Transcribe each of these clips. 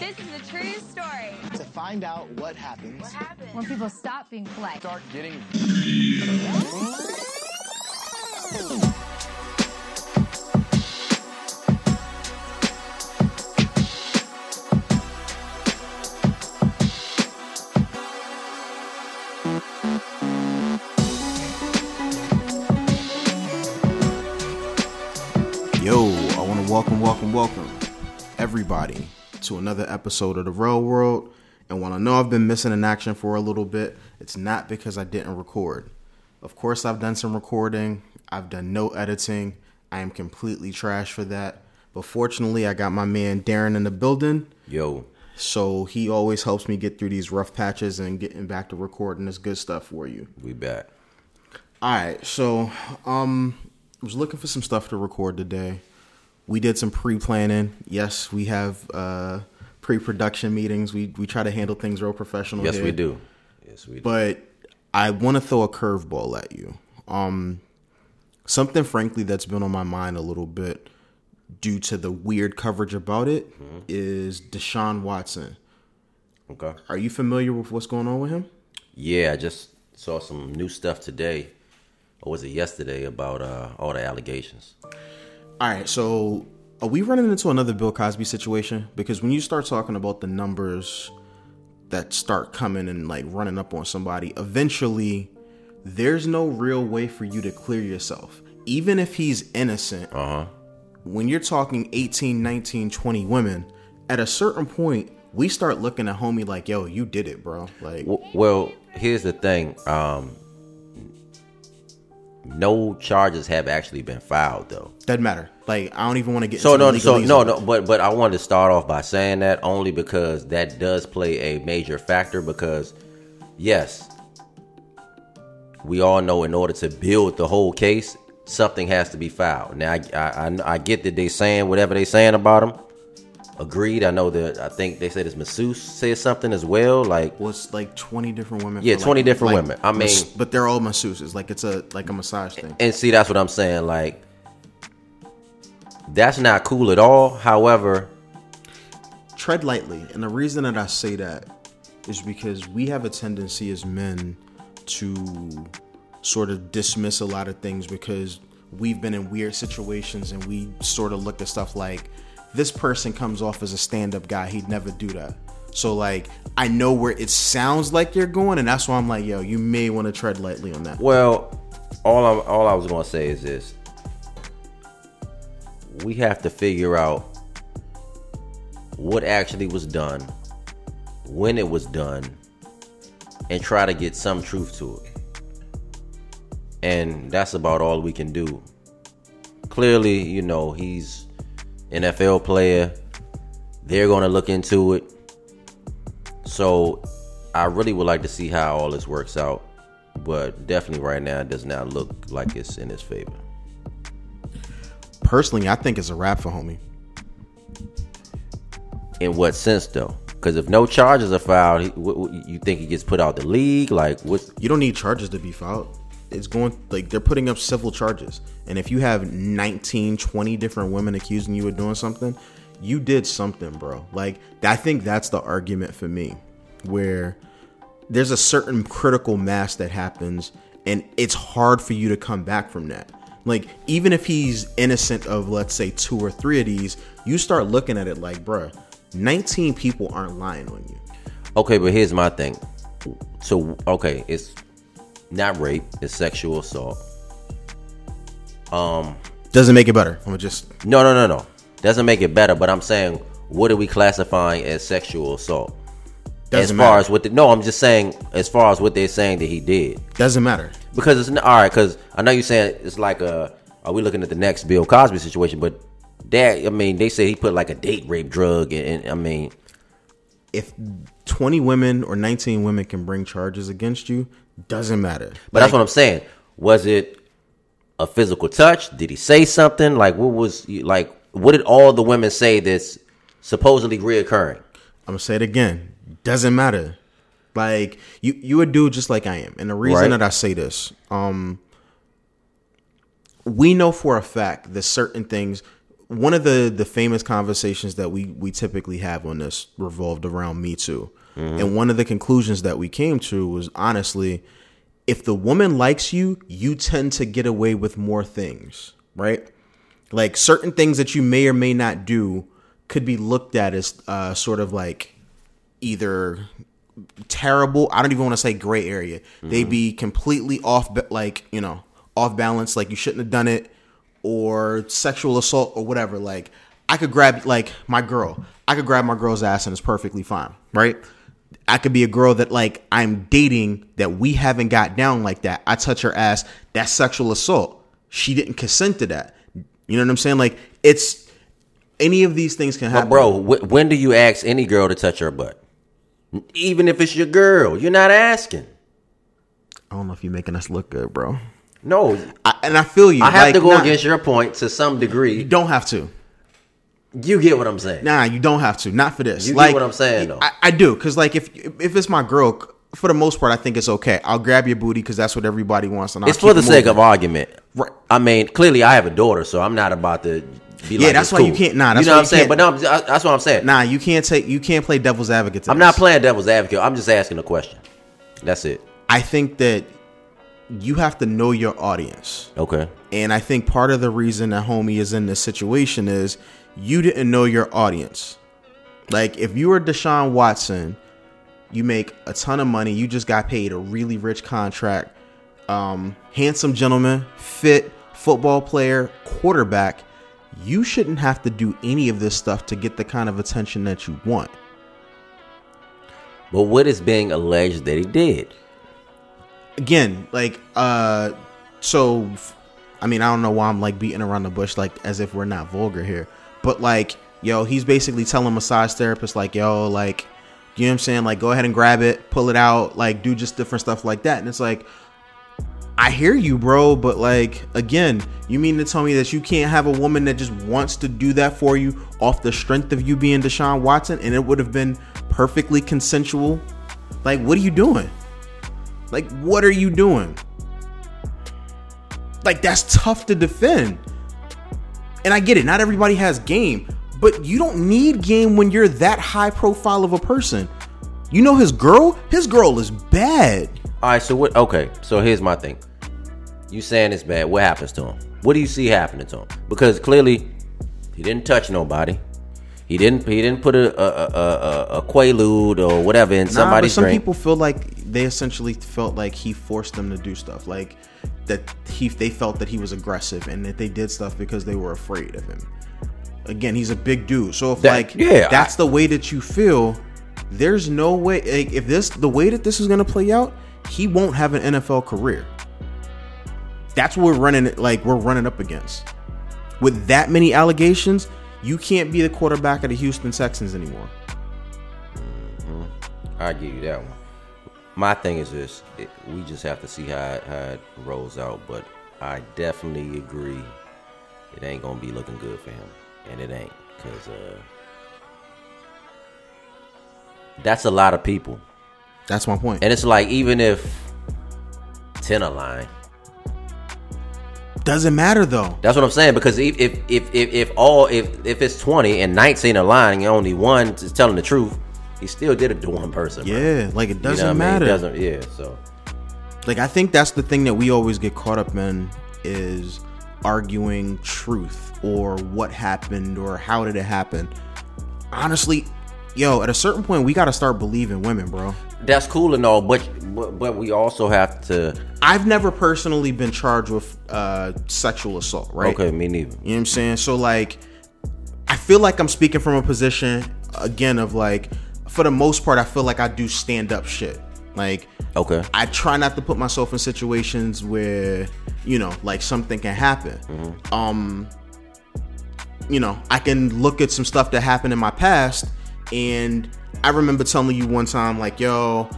This is a true story. to find out what happens. What happened? when people stop being polite. Start getting Yo, I want to welcome, welcome, welcome everybody to another episode of the Real World. And while I know I've been missing in action for a little bit, it's not because I didn't record. Of course, I've done some recording, I've done no editing. I am completely trash for that. But fortunately, I got my man Darren in the building. Yo, So he always helps me get through these rough patches and getting back to recording this good stuff for you. we back. All right, so um, I was looking for some stuff to record today. We did some pre-planning. Yes, we have uh, pre-production meetings. We we try to handle things real professional. Yes, here. we do. Yes, we do. But I want to throw a curveball at you. Um, something, frankly, that's been on my mind a little bit due to the weird coverage about it is Deshaun Watson. Okay. Are you familiar with what's going on with him? Yeah, I just saw some new stuff today, or was it yesterday, about uh, all the allegations. All right, so are we running into another Bill Cosby situation? Because when you start talking about the numbers that start coming and like running up on somebody, eventually there's no real way for you to clear yourself. Even if he's innocent, Uh huh. when you're talking 18, 19, 20 women, at a certain point, we start looking at homie like, yo, you did it, bro. Like, well, here's the thing. Um, no charges have actually been filed, though. doesn't matter. Like, I don't even want to get So into no, so no, no, but but I wanted to start off by saying that only because that does play a major factor. Because yes, we all know in order to build the whole case, something has to be filed. Now I I, I, I get that they saying whatever they saying about him. Agreed. I know that. I think they said his masseuse said something as well. Like was like 20 different women. Yeah, 20 like- different like, women. I mean- but they're all masseuses. Like it's a like a massage thing. And see, that's what I'm saying. Like, that's not cool at all. However, Tread lightly, and the reason that I say that is because we have a tendency as men to sort of dismiss a lot of things because we've been in weird situations and we sort of look at stuff like this person comes off as a stand-up guy. He'd never do that. So like I know where it sounds like you're going, and that's why I'm like, yo, you may want to tread lightly on that. well, all I'm all I was gonna say is this: we have to figure out what actually was done, when it was done, and try to get some truth to it. And that's about all we can do. Clearly, you know, he's NFL player. They're going to look into it. So, I really would like to see how all this works out. But definitely right now it does not look like it's in his favor. Personally, I think it's a wrap for homie. In what sense though? Because if no charges are filed, what, what- you think he gets put out the league? Like what's You don't need charges to be filed. It's going like they're putting up civil charges. And if you have 19, 20 different women accusing you of doing something, you did something, bro. Like I think that's the argument for me where there's a certain critical mass that happens and it's hard for you to come back from that. Like even if he's innocent of let's say two or three of these, you start looking at it like, bruh, 19 people aren't lying on you. okay? But here's my thing. So okay, it's not rape; it's sexual assault. Um, Doesn't make it better. I'm just no, no, no, no. Doesn't make it better. But I'm saying, what are we classifying as sexual assault? Doesn't as far matter. as what? The, no, I'm just saying, as far as what they're saying that he did. doesn't matter. Because it's all right. Because I know you're saying it's like a. Are we looking at the next Bill Cosby situation? But that I mean, they say he put like a date rape drug, and, and I mean, if 20 women or 19 women can bring charges against you, doesn't matter. but that's what I'm saying. Was it a physical touch? Did he say something? Like what was like? What did all the women say that's supposedly reoccurring? I'm gonna say it again. Doesn't matter. Like you, you a dude just like I am, and the reason Right. that I say this, um, we know for a fact that certain things one of the the famous conversations that we we typically have on this revolved around Me Too, and one of the conclusions that we came to was honestly, if the woman likes you, you tend to get away with more things, right? Like certain things that you may or may not do could be looked at as uh, sort of like either terrible. I don't even want to say gray area. They'd be completely off, like you know, off balance. Like you shouldn't have done it, or sexual assault or whatever. Like I could grab like my girl. I could grab my girl's ass and it's perfectly fine, right? I could be a girl that like I'm dating that we haven't got down like that. I touch her ass. That's sexual assault. She didn't consent to that. You know what I'm saying? Like it's any of these things can happen. But bro, wh- when do you ask any girl to touch her butt? Even if it's your girl, you're not asking. I don't know if you're making us look good, bro. No, I, and I feel you. I have Like, to go nah, against your point to some degree. You don't have to. You get what I'm saying? Nah, you don't have to. Not for this. You get like what I'm saying, though. I, I do, because like if if it's my girl, for the most part, I think it's okay. I'll grab your booty because that's what everybody wants, and I'll It's for the sake moving. of argument. Right. I mean, clearly I have a daughter, so I'm not about to be Yeah, like, that's why you can't- nah, that's you know what I'm saying? But no, I'm- that's what I'm saying. Nah, you can't take. You can't play devil's advocate. To I'm this. not playing devil's advocate. I'm just asking a question. That's it. I think that you have to know your audience. Okay. And I think part of the reason that homie is in this situation is you didn't know your audience. Like if you were Deshaun Watson, you make a ton of money, you just got paid a really rich contract, um, handsome gentleman, fit football player, quarterback. You shouldn't have to do any of this stuff to get the kind of attention that you want. But what is being alleged that he did? again, like uh so I mean, I don't know why I'm like beating around the bush like as if we're not vulgar here. But like, yo, he's basically telling massage therapists like, yo, like you know what I'm saying? Like go ahead and grab it, pull it out, like do just different stuff like that. And it's like I hear you, bro, but like again, you mean to tell me that you can't have a woman that just wants to do that for you off the strength of you being Deshaun Watson and it would have been perfectly consensual? Like, what are you doing? Like, what are you doing? Like, that's tough to defend. And I get it, not everybody has game, but you don't need game when you're that high profile of a person. You know his girl? His girl is bad. All right. So what? Okay. So here's my thing. You saying it's bad? What happens to him? What do you see happening to him? Because clearly, he didn't touch nobody. He didn't. He didn't put a a, a, a, a quaalude or whatever in Nah, but some drink. people feel like they essentially felt like he forced them to do stuff, like that he they felt that he was aggressive and that they did stuff because they were afraid of him. Again, he's a big dude, so if That- like yeah, that's the way that you feel, there's no way like, if this the way that this is gonna play out, he won't have an NFL career. That's what we're running like we're running up against. With that many allegations, you can't be the quarterback of the Houston Texans anymore. Mm-hmm. I give you that one. My thing is this: it, we just have to see how it, how it rolls out. But I definitely agree, it ain't gonna be looking good for him, and it ain't because uh, that's a lot of people. That's my point. And it's like even if ten are lying, Doesn't matter though. that's what I'm saying. Because if if if if, if all if if it's twenty and nineteen are lying, and only one is telling the truth, he still did it to one person. bro. Yeah, like it You know doesn't I mean? matter. It doesn't. Yeah. So Like I think that's the thing that we always get caught up in is arguing truth or what happened or how did it happen. Honestly, yo, at a certain point we got to start believing women, bro. that's cool and all, but but, but we also have to. I've never personally been charged with uh sexual assault, right? Okay, me neither. You know what I'm saying? So like I feel like I'm speaking from a position again of like for the most part I feel like I do stand up shit. Like Okay. I try not to put myself in situations where, you know, like something can happen. Um you know, I can look at some stuff that happened in my past and I remember telling you one time like, yo,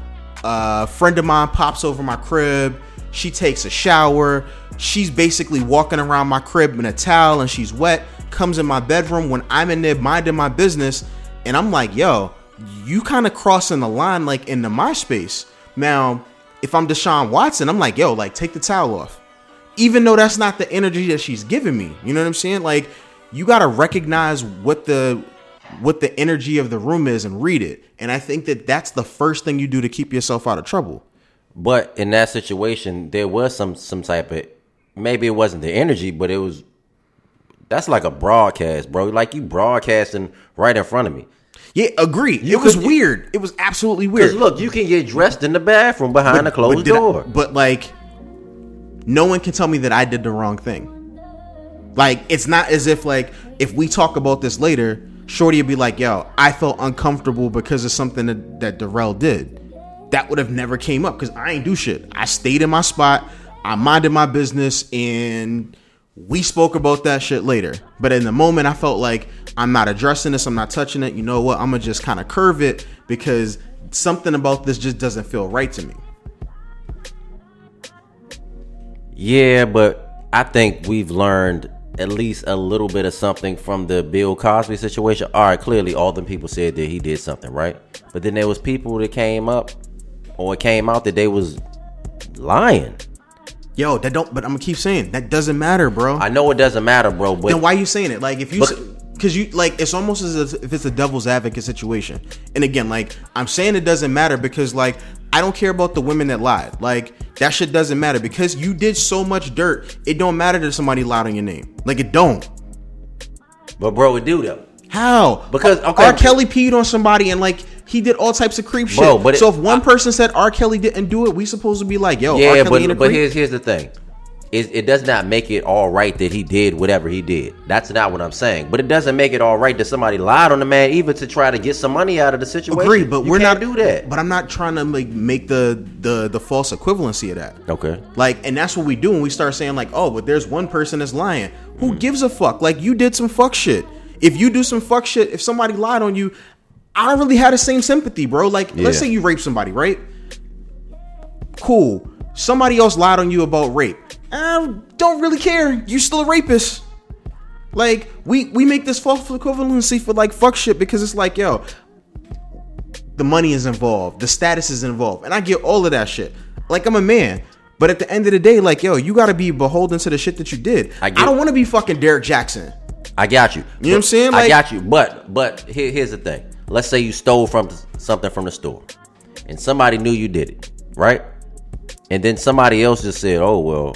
a friend of mine pops over my crib, she takes a shower, she's basically walking around my crib in a towel and she's wet, comes in my bedroom when I'm in there minding my business and I'm like, yo, you kind of crossing the line like into my space. Now, if I'm Deshaun Watson, I'm like, yo, like take the towel off. Even though that's not the energy that she's giving me. You know what I'm saying? Like, you got to recognize what the what the energy of the room is and read it. And I think that that's the first thing you do to keep yourself out of trouble. But in that situation, there was some some type of maybe it wasn't the energy, but it was that's like a broadcast, bro. Like you broadcasting right in front of me. Yeah, agree. You it was weird. It was absolutely weird. look, you can get dressed in the bathroom behind a closed I- door. but like, no one can tell me that I did the wrong thing. Like, it's not as if like if we talk about this later, Shorty would be like, "Yo, I felt uncomfortable because of something that, that Darrell did." That would have never came up because I ain't do shit. I stayed in my spot. I minded my business, and we spoke about that shit later. But in the moment, I felt like I'm not addressing this. I'm not touching it. You know what? I'm gonna just kind of curve it because something about this just doesn't feel right to me. Yeah, but I think we've learned at least a little bit of something from the Bill Cosby situation. All right, clearly all the people said that he did something, right? But then there was people that came up or it came out that they was lying. Yo, that don't. But I'm gonna keep saying that doesn't matter, bro. I know it doesn't matter, bro, but then why you saying it? Like if you, But- because you like it's almost as if it's a devil's advocate situation. And again, like I'm saying it doesn't matter because like I don't care about the women that lied. Like that shit doesn't matter because you did so much dirt. It don't matter that somebody lied on your name. Like it don't. but bro, it do though. How? Because- okay. R. Kelly peed on somebody and like he did all types of creep shit. Bro, but it- so if one I- person said R. Kelly didn't do it, we supposed to be like, yo. Yeah, Kelly ain't a but but creep? here's here's the thing. It, it does not make it all right that he did whatever he did. That's not what I'm saying. But it doesn't make it all right that somebody lied on the man, even to try to get some money out of the situation. Agree, but You we're can't not do that. But I'm not trying to like make the the the false equivalency of that. okay. Like, and that's what we do when we start saying like, oh, but there's one person that's lying. Mm. Who gives a fuck? Like, you did some fuck shit. If you do some fuck shit, if somebody lied on you, I don't really have the same sympathy, bro. Like, let's say you rape somebody, right? Cool. Somebody else lied on you about rape. I don't really care. You're still a rapist. Like, we we make this false equivalency for like fuck shit because it's like, yo, the money is involved, the status is involved, and I get all of that shit. Like I'm a man, but at the end of the day, like yo, you got to be beholden to the shit that you did. I, I don't want to be fucking Derrick Jaxn. I got you. You know what I'm saying? I got you. But but here, here's the thing. Let's say you stole from something from the store, and somebody knew you did it, right? And then somebody else just said, "Oh well,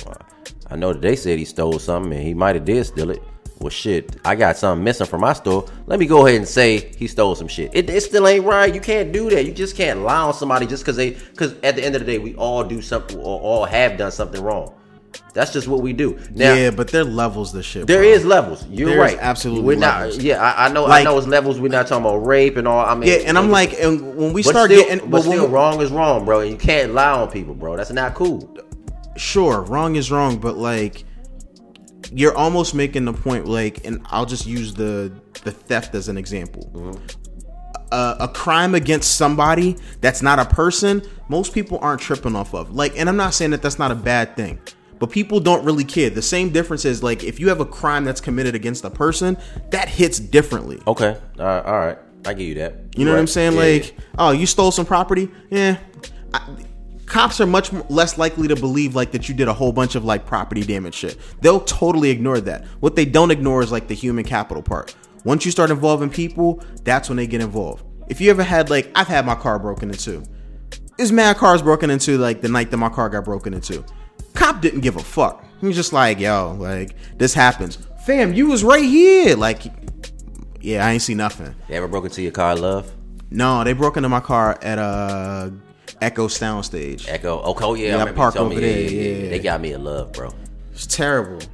I know that they said he stole something, and he might have did steal it." Well, shit, I got something missing from my store. Let me go ahead and say he stole some shit. It, it still ain't right. You can't do that. You just can't lie on somebody just because they. Because at the end of the day, we all do something or all have done something wrong. That's just what we do. Now, yeah, but there are levels to shit. there bro. is levels. You're There's right. absolutely We're levels. not. Yeah, I, I know. Like- I know it's levels. We're not talking about rape and all. I mean, Yeah, and I'm like, and when we start still, getting, but still, we- wrong is wrong, bro. And you can't lie on people, bro. That's not cool. sure, wrong is wrong, but like, you're almost making the point, like, and I'll just use the the theft as an example. Mm-hmm. A, a crime against somebody that's not a person, most people aren't tripping off of. Like, and I'm not saying that that's not a bad thing, but people don't really care. The same difference is like if you have a crime that's committed against a person, that hits differently. Okay. All right. All right. I give you that. You know what I'm saying? like, oh, you stole some property? Yeah. I, cops are much less likely to believe like that you did a whole bunch of like property damage shit. They'll totally ignore that. What they don't ignore is like the human capital part. Once you start involving people, that's when they get involved. If you ever had like, I've had my car broken into. There's mad cars broken into like the night that my car got broken into. Cop didn't give a fuck. He was just like, yo, like this happens. Fam, you was right here. Like, yeah, I ain't see nothing. They ever broke into your car, love? No, they broke into my car at uh Echo Soundstage. Echo. Okay. Oh yeah. Yeah, I remember park over me. There, yeah, yeah, yeah. They got me in love, bro. It's terrible.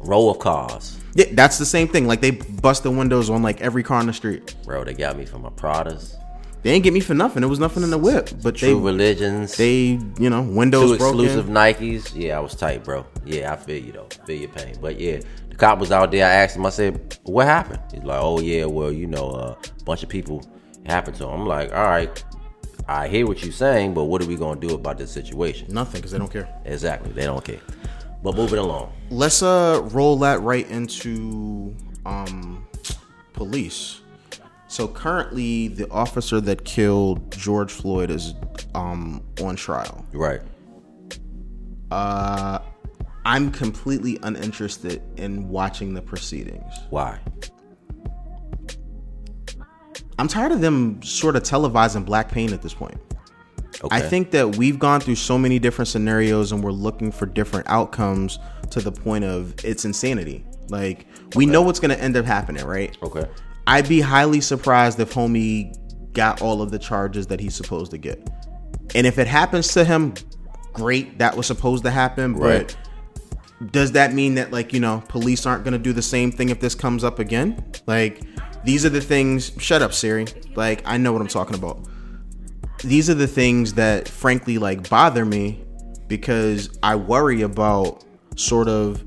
Row of cars, Yeah, that's the same thing. Like they bust the windows on like every car on the street. bro. They got me for my Pradas. They ain't get me for nothing. It was nothing in the whip, but they True religions. they you know windows Two exclusive broken. Nikes. Yeah, I was tight, bro. Yeah, I feel you though. Feel your pain. But yeah, the cop was out there. I asked him. I said, "What happened?" He's like, "Oh yeah, well you know, uh, a bunch of people happened to him." I'm like, "All right, I hear what you're saying, but what are we gonna do about this situation?" Nothing because they don't care. Exactly, they don't care. But moving along. Let's uh roll that right into um police. So currently, the officer that killed George Floyd is um on trial. Right. Uh, I'm completely uninterested in watching the proceedings. Why? I'm tired of them sort of televising black pain at this point. Okay. I think that we've gone through so many different scenarios and we're looking for different outcomes to the point of it's insanity. Like we know what's going to end up happening, right? Okay. I'd be highly surprised if homie got all of the charges that he's supposed to get. And if it happens to him, great, that was supposed to happen, but Right. does that mean that like, you know, police aren't going to do the same thing if this comes up again? Like these are the things, shut up Siri. Like I know what I'm talking about. These are the things that frankly like bother me because I worry about sort of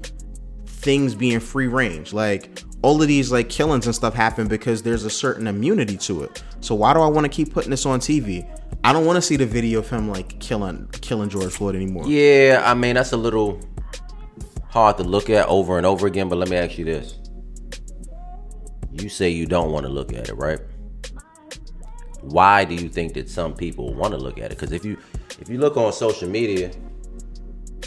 things being free range. Like all of these like killings and stuff happen because there's a certain immunity to it. So why do I want to keep putting this on TV? I don't want to see the video of him like killing killing George Floyd anymore. Yeah, I mean that's a little hard to look at over and over again. But let me ask you this: You say you don't want to look at it, right? Why do you think that some people want to look at it? Because if you if you look on social media,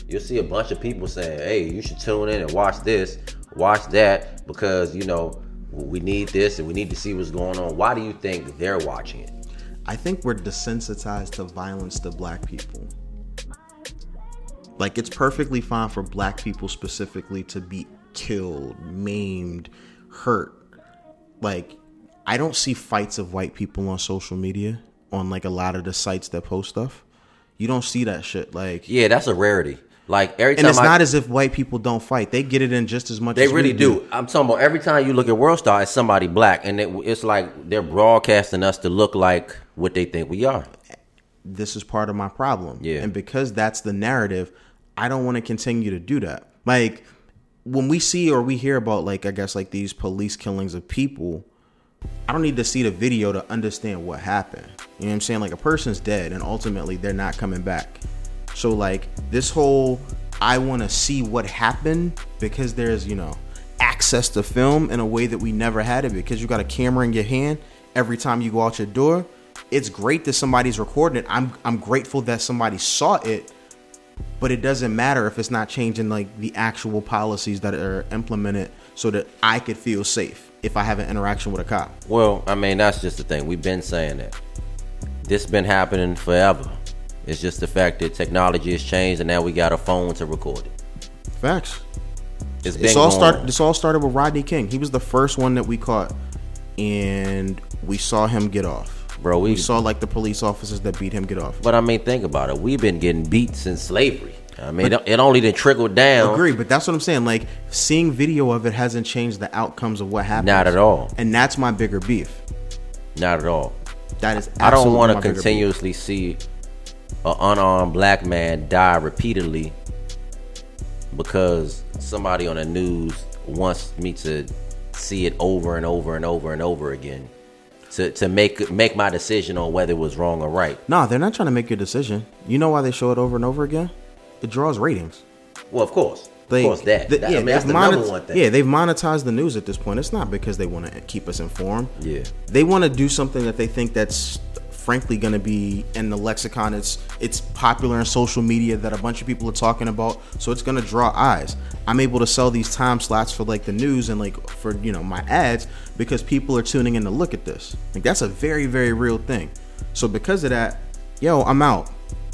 you'll see a bunch of people saying, "Hey, you should tune in and watch this, watch that," because you know we need this and we need to see what's going on. Why do you think they're watching it? I think we're desensitized to violence to black people. Like it's perfectly fine for black people specifically to be killed, maimed, hurt. Like I don't see fights of white people on social media on like a lot of the sites that post stuff. You don't see that shit. Like Yeah, that's a rarity. Like every time, and it's I, not as if white people don't fight. They get it in just as much They as we really do. I'm talking about every time you look at World Star, it's somebody black, and it, it's like they're broadcasting us to look like what they think we are. this is part of my problem. Yeah. And because that's the narrative, I don't want to continue to do that. Like when we see or we hear about like I guess like these police killings of people, I don't need to see the video to understand what happened. You know what I'm saying? Like a person's dead and ultimately they're not coming back. So like this whole I want to see what happened because there's, you know, access to film in a way that we never had it because you got a camera in your hand every time you go out your door. It's great that somebody's recording it. I'm I'm grateful that somebody saw it, but it doesn't matter if it's not changing like the actual policies that are implemented so that I could feel safe if I have an interaction with a cop. Well, I mean, that's just the thing. We've been saying that. This been happening forever. It's just the fact that technology has changed, and now we got a phone to record it. Facts. It's This all started. This all started with Rodney King. He was the first one that we caught, and we saw him get off. Bro, we- we saw like the police officers that beat him get off. But I mean, think about it. We've been getting beat since slavery. I mean, it, it only did trickle down. I agree, but that's what I'm saying. Like seeing video of it hasn't changed the outcomes of what happened. Not at all. And that's my bigger beef. Not at all. That is. I don't want to continuously see an unarmed black man die repeatedly because somebody on the news wants me to see it over and over and over and over again to, to make make my decision on whether it was wrong or right. Nah, they're not trying to make your decision. You know why they show it over and over again? It draws ratings. Well, of course, They, of course that. the- That- I mean, that's the monet- number one thing. Yeah, they've monetized the news at this point. It's not because they want to keep us informed. Yeah. they want to do something that they think that's frankly going to be in the lexicon. It's it's popular in social media that a bunch of people are talking about, so it's going to draw eyes. I'm able to sell these time slots for like the news and like for you know my ads because people are tuning in to look at this. Like that's a very very real thing. So because of that, yo, I'm out.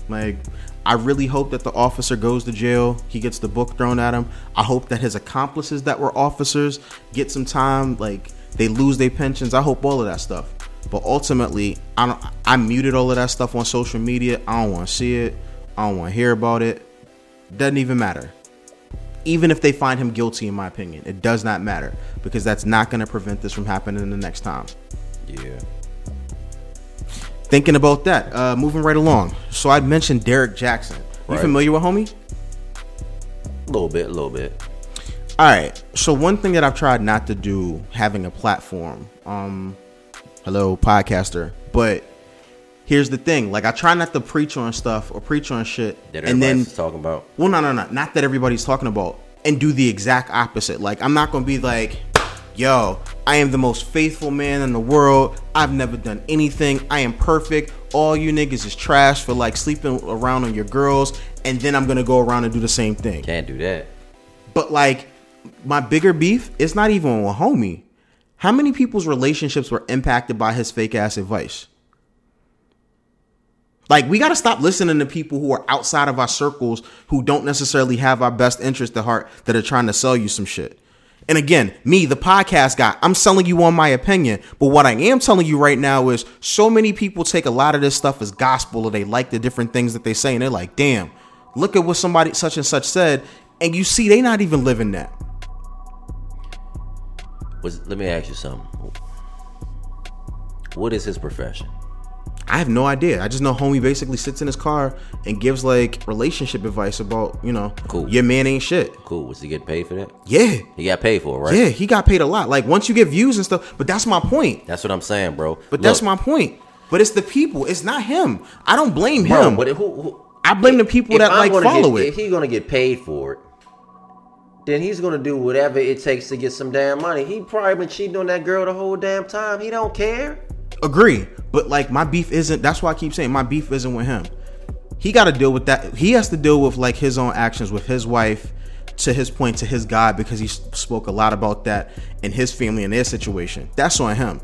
Like I really hope that the officer goes to jail. He gets the book thrown at him. I hope that his accomplices that were officers get some time. Like they lose their pensions. I hope all of that stuff. But ultimately, I don't. I muted all of that stuff on social media. I don't want to see it. I don't want to hear about it. Doesn't even matter. Even if they find him guilty, in my opinion, it does not matter because that's not going to prevent this from happening the next time. Yeah. Thinking about that, uh, moving right along. So I mentioned Derrick Jaxn. You Right. familiar with homie? A little bit, a little bit. All right. So one thing that I've tried not to do, having a platform, um, hello podcaster, but here's the thing: like I try not to preach on stuff or preach on shit, That and then talking about. well, no, no, no, not that everybody's talking about, and do the exact opposite. Like I'm not gonna be like, yo, I am the most faithful man in the world. I've never done anything. I am perfect. All you niggas is trash for like sleeping around on your girls, and then I'm gonna go around and do the same thing. Can't do that. But like my bigger beef is not even with homie. How many people's relationships were impacted by his fake ass advice? Like we got to stop listening to people who are outside of our circles who don't necessarily have our best interest at heart that are trying to sell you some shit. And again, me, the podcast guy, I'm selling you on my opinion. But what I am telling you right now is so many people take a lot of this stuff as gospel or they like the different things that they say and they're like, damn, look at what somebody such and such said. And you see, they not even living that. Was let me ask you something. What is his profession? I have no idea. I just know homie basically sits in his car and gives like relationship advice about, you know, Cool. your man ain't shit. Cool. Was he getting paid for that? Yeah. He got paid for it, right? Yeah, he got paid a lot. Like once you get views and stuff, but that's my point. That's what I'm saying, bro. But that's my point. But it's the people. It's not him. I don't blame bro. him. But who, who, I blame the people that I'm like follow get, it. If he's gonna get paid for it, then he's gonna do whatever it takes to get some damn money. He probably been cheating on that girl the whole damn time. He don't care. Agree. But like my beef isn't that's why I keep saying my beef isn't with him. He got to deal with that. He has to deal with like his own actions with his wife to his point to his God because he spoke a lot about that in his family and their situation. That's on him.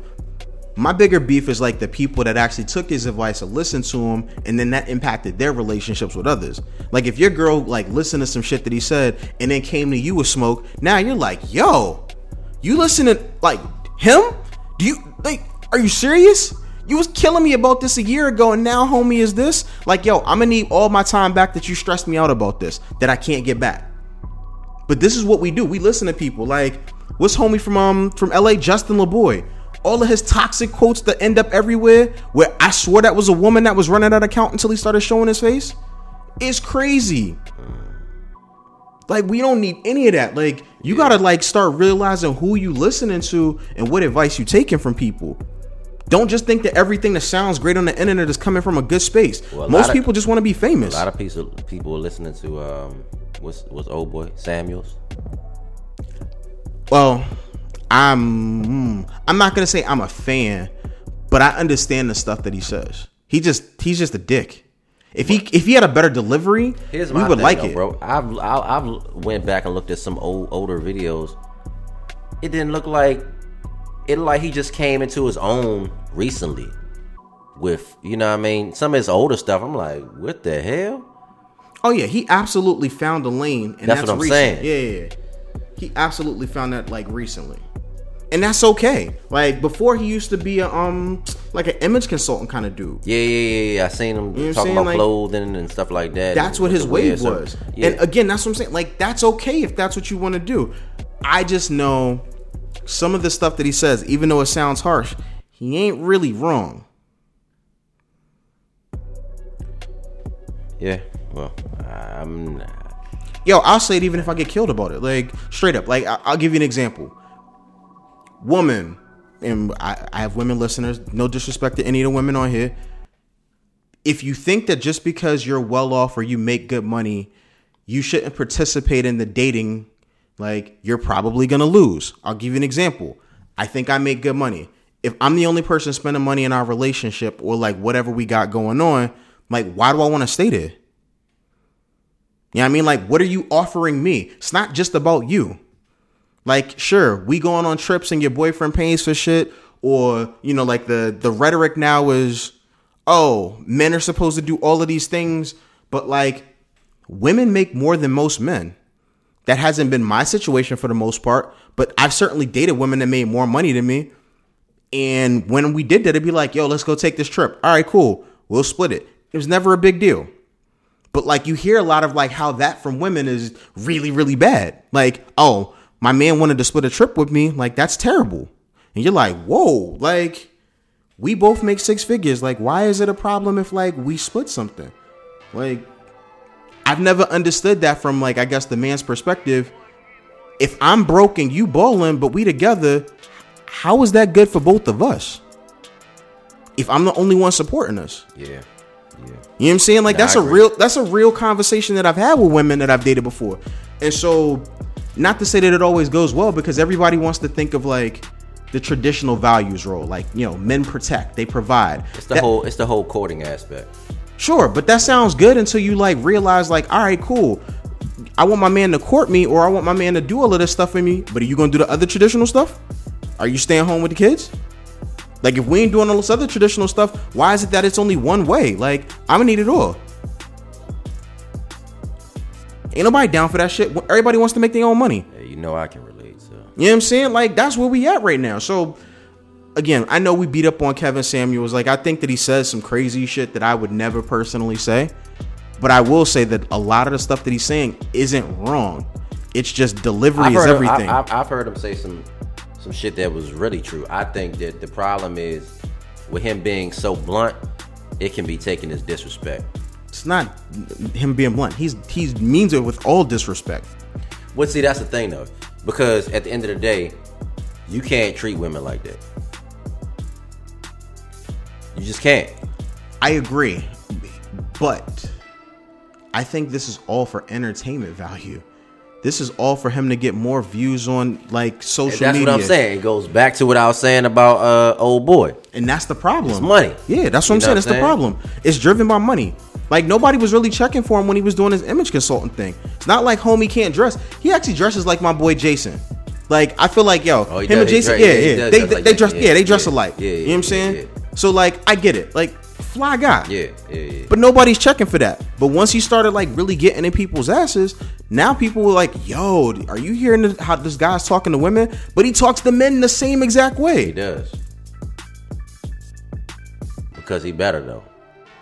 My bigger beef is like the people that actually took his advice and listened to him, and then that impacted their relationships with others. Like if your girl like listened to some shit that he said and then came to you with smoke, now you're like, yo, you listen to like him? Do you like? Are you serious? You was killing me about this a year ago, and now homie is this? Like, yo, I'm gonna need all my time back that you stressed me out about this that I can't get back. But this is what we do. We listen to people. Like, what's homie from um from LA, Justin Laboy? All of his toxic quotes that end up everywhere, where I swore that was a woman that was running that account until he started showing his face. It's crazy. Like we don't need any of that. Like you gotta like start realizing who you listening to and what advice you taking from people. Don't just think that everything that sounds great on the internet is coming from a good space. Well, a Most lot of- people just want to be famous. A lot of people people were listening to um what's what's old boy Samuels. Well, I'm mm, I'm not gonna say I'm a fan, but I understand the stuff that he says. He just he's just a dick. If he if he had a better delivery, Here's we would thing, like though, it. bro. I've I've went back and looked at some old older videos. It didn't look like it like he just came into his own recently. With you know what I mean, some of his older stuff. I'm like, what the hell? Oh yeah, he absolutely found a lane, and That's that's, what I'm recent. saying. Yeah, yeah, yeah. he absolutely found that like recently, and that's okay. Like before, he used to be a um like an image consultant kind of dude. Yeah, yeah, yeah, yeah. I seen him know talking about Like, clothing and stuff like that. That's what his wave was. Yeah. And again, that's what I'm saying. Like that's okay if that's what you want to do. I just know some of the stuff that he says, even though it sounds harsh, he ain't really wrong. yeah. Well, I'm. Yo, I'll say it even if I get killed about it. Like straight up. Like I- I'll give you an example. Woman, and I, I have women listeners. No disrespect to any of the women on here. If you think that just because you're well off or you make good money, you shouldn't participate in the dating, like you're probably gonna lose. I'll give you an example. I think I make good money. If I'm the only person spending money in our relationship or like whatever we got going on, like why do I want to stay there? You know what I mean? Like, what are you offering me? It's not just about you. Like, sure, we going on trips and your boyfriend pays for shit, or you know, like the the rhetoric now is, oh, men are supposed to do all of these things, but like, women make more than most men. That hasn't been my situation for the most part, but I've certainly dated women that made more money than me. And when we did that, it'd be like, yo, let's go take this trip. All right, cool. We'll split it. It was never a big deal. But like you hear a lot of like how that from women is really, really bad. Like, oh, my man wanted to split a trip with me. Like, that's terrible. And you're like, whoa, like we both make six figures. Like, why is it a problem if like we split something? Like, I've never understood that from like I guess the man's perspective. If I'm broke and you balling, but we together, how is that good for both of us? If I'm the only one supporting us. Yeah. Yeah. You know what I'm saying? Like Nah, that's a real that's a real conversation that I've had with women that I've dated before. And so not to say that it always goes well because everybody wants to think of like the traditional values role. Like, you know, men protect, they provide. It's the That- whole. It's the whole courting aspect. Sure, but that sounds good until you like realize like, all right, cool. I want my man to court me or I want my man to do all of this stuff for me, but are you gonna do the other traditional stuff? Are you staying home with the kids? Like if we ain't doing all this other traditional stuff, why is it that it's only one way? Like I'm gonna need it all. Ain't nobody down for that shit. Everybody wants to make their own money. Yeah, you know I can relate. So You know what I'm saying? Like that's where we at right now. So again, I know we beat up on Kevin Samuels. Like I think that he says some crazy shit that I would never personally say. But I will say that a lot of the stuff that he's saying isn't wrong. It's just delivery I've is heard, everything. I, have heard him say some some shit that was really true. I think that the problem is with him being so blunt, it can be taken as disrespect. It's not him being blunt. He's he means it with all disrespect. But see, that's the thing though, because at the end of the day, you can't treat women like that. You just can't. I agree. But I think this is all for entertainment value. This is all for him to get more views on like social media. That's media. what I'm saying. It goes back to what I was saying about uh old boy. And that's the problem. It's money. Yeah, that's what You I'm saying. I'm the problem. It's driven by money. Like nobody was really checking for him when he was doing his image consultant thing. It's not like homie can't dress. He actually dresses like my boy Jason. Like I feel like yo, Oh, him does. and Jason, yeah, yeah, yeah, they dress like they dress, Yeah, yeah, they dress yeah, alike. yeah, you know what I'm saying? So like I get it. Like fly guy. Yeah, yeah, yeah. But nobody's checking for that. But once he started like really getting in people's asses, now people were like, "Yo, are you hearing how this guy's talking to women?" But he talks to men the same exact He way. does. Because he better though.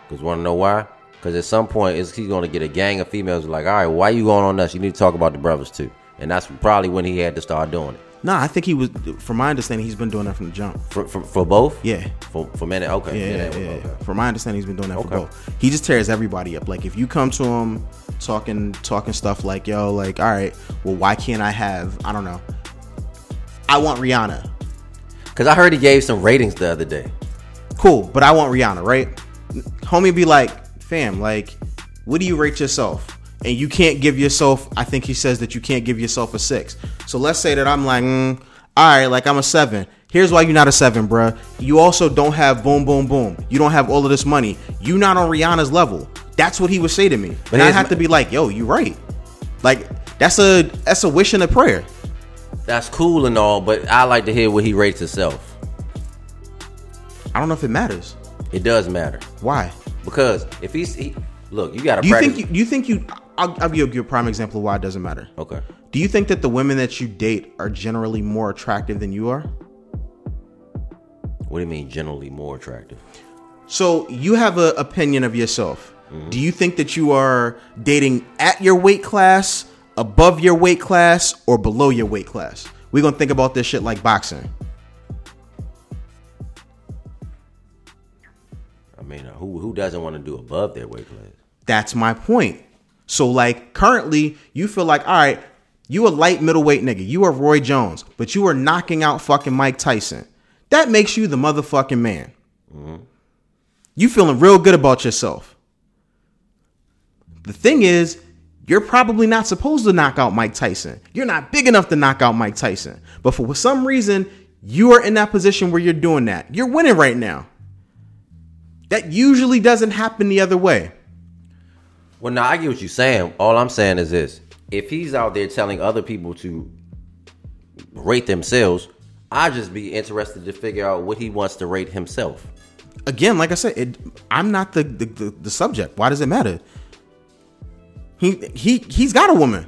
Because want to know why? Because at some point he's going to get a gang of females like, all right, why you going on us? You need to talk about the brothers too. And that's probably when he had to start doing it. Nah, I think he was. From my understanding, he's been doing that from the jump. For, for, for both? Yeah. For, for men? Okay. Yeah, that- yeah. okay. From my understanding, he's been doing that for Okay. both. He just tears everybody up. Like if you come to him talking talking stuff like, "Yo, like, all right, well, why can't I have? I don't know. I want Rihanna. Because I heard he gave some ratings the other day. Cool, but I want Rihanna, right? Homie, be like, fam, like, what do you rate yourself? And you can't give yourself. I think he says that you can't give yourself a six. So let's say that I'm like, mm, all right, like I'm a seven. Here's why you're not a seven, bruh. You also don't have boom, boom, boom. You don't have all of this money. You not on Rihanna's level. That's what he would say to me. and I have my- to be like, yo, you right. Like that's a that's a wish and a prayer. That's cool and all, but I like to hear what he rates himself. I don't know if it matters. It does matter. Why? Because if he's, he, look, you got to Do you practice. think you, you think you? I'll, I'll give you a prime example of why it doesn't matter. okay. Do you think that the women that you date are generally more attractive than you are? What do you mean generally more attractive? So you have an opinion of yourself. Mm-hmm. Do you think that you are dating at your weight class, above your weight class, or below your weight class? We're gonna think about this shit like boxing. I mean, who who doesn't want to do above their weight class? That's my point. So like currently, you feel like, all right, you a light middleweight nigga. You are Roy Jones, but you are knocking out fucking Mike Tyson. That makes you the motherfucking man. Mm-hmm. You feeling real good about yourself. The thing is, you're probably not supposed to knock out Mike Tyson. You're not big enough to knock out Mike Tyson. But for some reason, you are in that position where you're doing that. You're winning right now. That usually doesn't happen the other way. Well, now I get what you're saying. All I'm saying is this: if he's out there telling other people to rate themselves, I'd just be interested to figure out what he wants to rate himself. again, like I said, it, I'm not the, the, the the subject. Why does it matter? He he he's got a woman.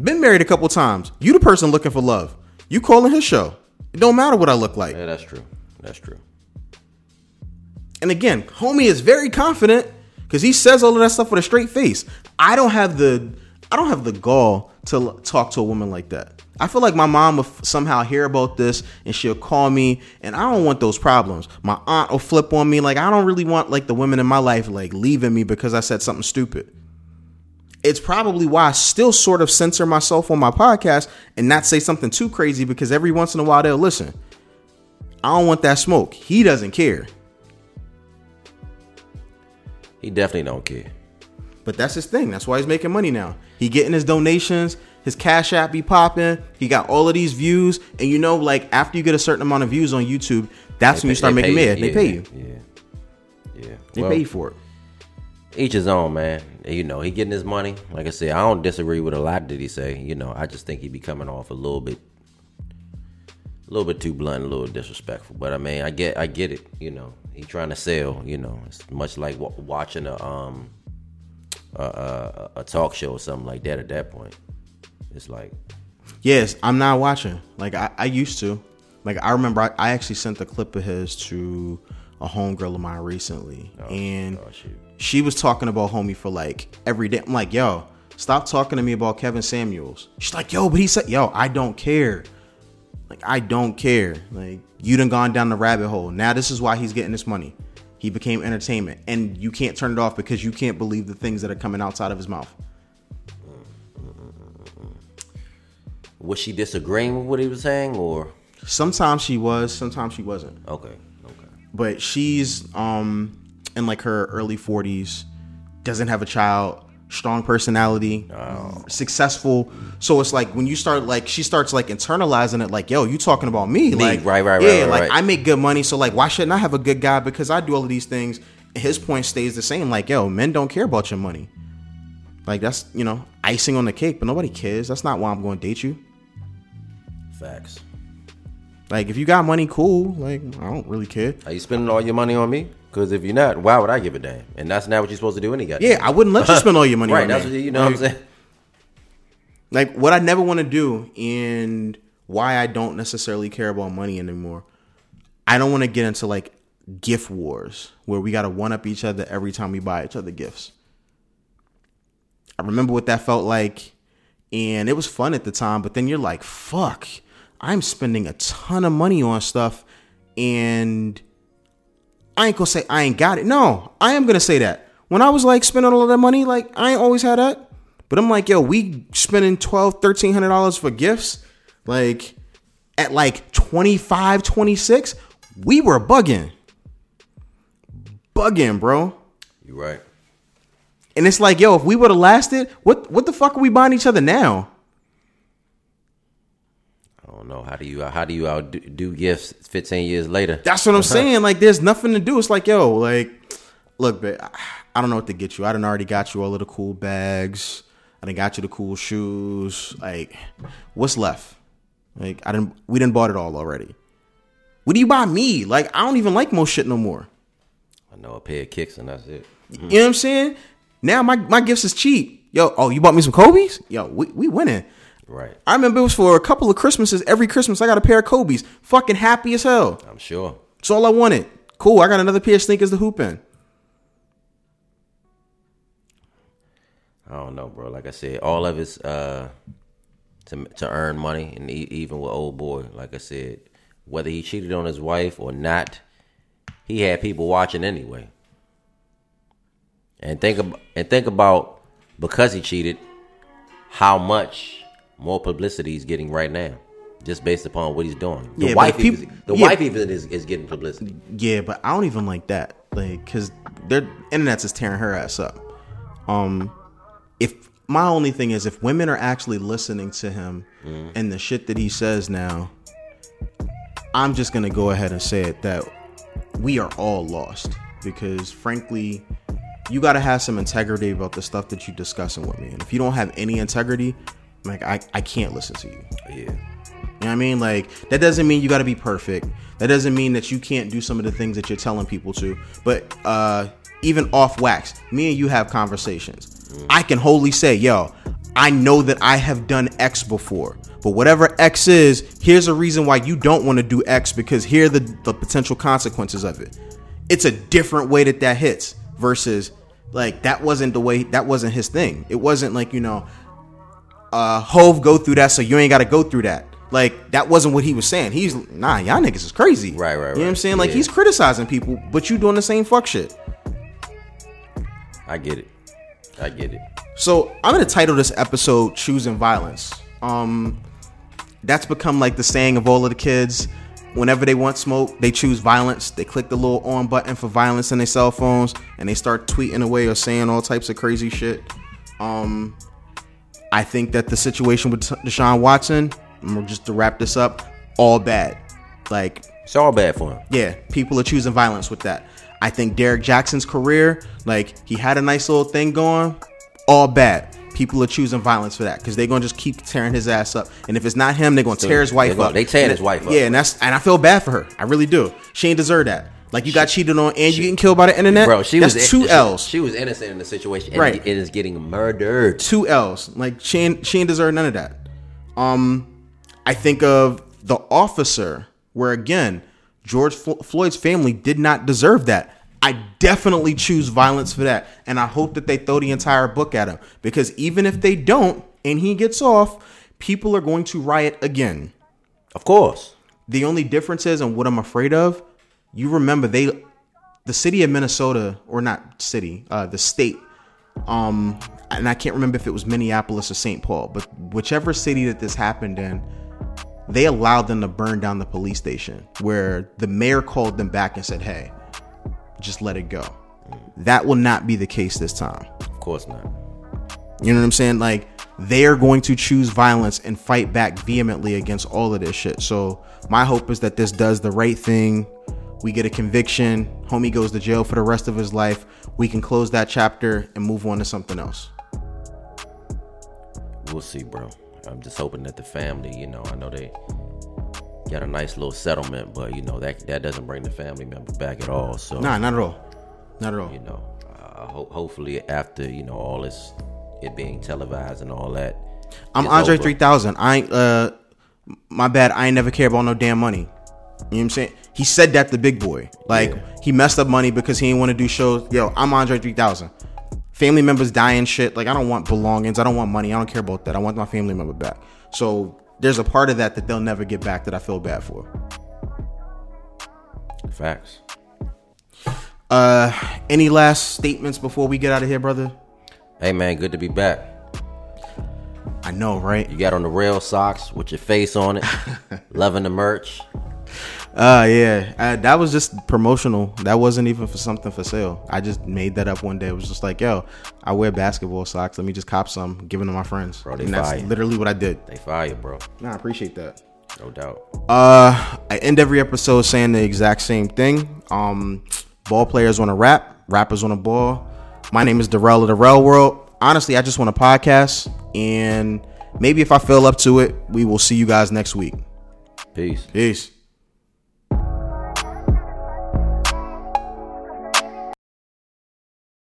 Been married a couple times. You the person looking for love. You calling his show. It don't matter what I look like. Yeah, that's true. That's true. And again, homie is very confident because he says all of that stuff with a straight face. I don't have the I don't have the gall to talk to a woman like that. I feel like my mom will somehow hear about this and she'll call me, and I don't want those problems. My aunt will flip on me. Like I don't really want like the women in my life like leaving me because I said something stupid. It's probably why I still sort of censor myself on my podcast and not say something too crazy because every once in a while they'll listen. I don't want that smoke. He doesn't care. He definitely don't care. But that's his thing. That's why he's making money now. He getting his donations, his cash app be popping. He got all of these views, and you know, like after you get a certain amount of views on YouTube, that's when you start making mad. They pay you. Yeah. Yeah. They Well, pay you for it. each his own, man. You know, he getting his money. Like I said, I don't disagree with a lot that he say. You know, I just think he be coming off a little bit, a little bit too blunt, a little disrespectful. But I mean, I get, I get it. You know, he trying to sell. You know, it's much like wa- watching a um a, a, a talk show or something like that. At that point, it's like Yes, I'm not watching. Like I, I used to. Like I remember I, I actually sent a clip of his to a homegirl of mine recently. and oh, she was talking about homie for like every day. I'm like, yo, stop talking to me about Kevin Samuels. She's like, yo, but he said, yo, I don't care. Like, I don't care. Like, you done gone down the rabbit hole. Now this is why he's getting this money. He became entertainment. And you can't turn it off because you can't believe the things that are coming outside of his mouth. was she disagreeing with what he was saying, or Sometimes she was, sometimes she wasn't. okay, okay, but she's um in like her early 40s doesn't have a child strong personality successful. So it's like when you start like she starts like internalizing it like yo you talking about me, like right, right, yeah right, like right. i make good money so like why shouldn't i have a good guy? Because i do all of these things his point stays the same like yo men don't care about your money. Like that's you know icing on the cake but nobody cares. That's not why i'm going to date you. Facts. like if you got money cool. Like i don't really care. Are you spending all your money on me? Because if you're not, why would I give a damn? And that's not what you're supposed to do. Any guy. yeah i wouldn't let you spend all your money right. on That's me. what you know. what I'm saying. like what I never want to do and why I don't necessarily care about money anymore. I don't want to get into like gift wars where we got to one up each other every time we buy each other gifts. I remember what that felt like and it was fun at the time, but then you're like, fuck, I'm spending a ton of money on stuff and I ain't gonna say I ain't got it. No, I am gonna say that. When I was like spending all of that money, like I ain't always had that. But I'm like, yo, we spending twelve, thirteen hundred dollars for gifts. Like at like 25, 26, we were bugging. Bugging, bro. You're right. And it's like, yo, if we would have lasted, what what the fuck are we buying each other now? Don't know. How do you how do you outdo do gifts 15 years later? That's what I'm uh-huh. saying. Like, there's nothing to do. It's like, yo, like, look, I- I don't know what to get you. I done already got you all of the cool bags. I done got you the cool shoes. Like, what's left? Like, I didn't. We didn't bought it all already. What do you buy me? Like, I don't even like most shit no more. I know a pair of kicks and that's it. You know what I'm saying? Now my my gifts is cheap. Yo, oh, you bought me some Kobe's? Yo, we we winning. Right. I remember it was for a couple of Christmases. Every Christmas, I got a pair of Kobe's. Fucking happy as hell. I'm sure. It's all I wanted. Cool. I got another pair of sneakers to hoop in. I don't know, bro. Like I said, all of it's uh to to earn money, and e- even with old boy, like I said, whether he cheated on his wife or not, he had people watching anyway. And think about and think about because he cheated, how much more publicity he's getting right now, just based upon what he's doing. The Yeah, wife, people- even, the yeah. wife even is, is getting publicity. Yeah, but I don't even like that. Like, cause their internet's just tearing her ass up. Um, if my only thing is if women are actually listening to him and the shit that he says now, I'm just gonna go ahead and say it that we are all lost because frankly, you gotta have some integrity about the stuff that you're discussing with me. And if you don't have any integrity, like I, I can't listen to you. Yeah, You know what I mean? Like that doesn't mean you got to be perfect. That doesn't mean that you can't do some of the things that you're telling people to. But uh even off wax, me and you have conversations. I can wholly say, "Yo, I know that I have done X before." But whatever X is, here's a reason why you don't want to do X because here are the, the potential consequences of it. It's a different way that that hits versus like that wasn't the way that wasn't his thing. It wasn't like, you know, uh Hove go through that, so you ain't gotta go through that. Like that wasn't what he was saying. He's nah, y'all niggas is crazy. Right, right, You know what I'm saying? Like Yeah. he's criticizing people, but you doing the same fuck shit. I get it. I get it. So I'm gonna title this episode "Choosing Violence." Um, that's become like the saying of all of the kids. Whenever they want smoke, they choose violence. They click the little on button for violence in their cell phones, and they start tweeting away or saying all types of crazy shit. Um, I think that the situation with Deshaun Watson, just to wrap this up, all bad. Like It's all bad for him. yeah, people are choosing violence with that. I think Derrick Jaxn's career, like he had a nice little thing going, all bad. People are choosing violence for that because they're gonna just keep tearing his ass up. And if it's not him, they're gonna tear his wife gonna- up. they tearing his wife up. Yeah, and that's and I feel bad for her. I really do. She ain't deserve that. Like you got cheated on and you getting killed by the internet. Bro, she that's was two she- L's. She was innocent in the situation, and Right. it is getting murdered. two L's. Like she ain't, she ain't deserve none of that. Um, I think of the officer, where again, George Flo- Floyd's family did not deserve that. I definitely choose violence for that, and I hope that they throw the entire book at him because even if they don't and he gets off, people are going to riot again. Of course, The only difference is, and what I'm afraid of, you remember they, the city of Minnesota, or not city, uh, the state, um, and I can't remember if it was Minneapolis or St. Paul, but whichever city that this happened in, they allowed them to burn down the police station where the mayor called them back and said, hey, just let it go. That will not be the case this time. of course not. You know what I'm saying? Like they are going to choose violence and fight back vehemently against all of this shit. So my hope is that this does the right thing. We get a conviction. Homie goes to jail for the rest of his life. We can close that chapter and move on to something else. We'll see, bro. I'm just hoping that the family, you know, I know they got a nice little settlement, but you know that that doesn't bring the family member back at all. So Nah, not at all. Not at all. you know, uh, ho- hopefully after you know all this, it being televised and all that. I'm Andre over. 3000. I ain't, uh, my bad. I ain't never care about no damn money. You know what I'm saying? He said that to Big Boy. Like, Yeah. he messed up money because he didn't want to do shows. Yo, I'm Andre 3000. Family members dying shit. Like, I don't want belongings. I don't want money. I don't care about that. I want my family member back. So, there's a part of that that they'll never get back that I feel bad for. Facts. Uh, any last statements before we get out of here, brother? Hey man, good to be back. I know, right? You got on the rail socks with your face on it, loving the merch. Uh, yeah. Uh, that was just promotional. That wasn't even for something for sale. I just made that up one day. It was just like, yo, I wear basketball socks. Let me just cop some, give them to my friends. Bro, they and that's fire. literally what I did. They fire, bro. Nah, I appreciate that. No doubt. Uh, I end every episode saying the exact same thing. Um, ball players want to rap, rappers want to ball. My name is Darrell of the Rel World. Honestly, I just want a podcast, and maybe if I feel up to it, we will see you guys next week. Peace. Peace.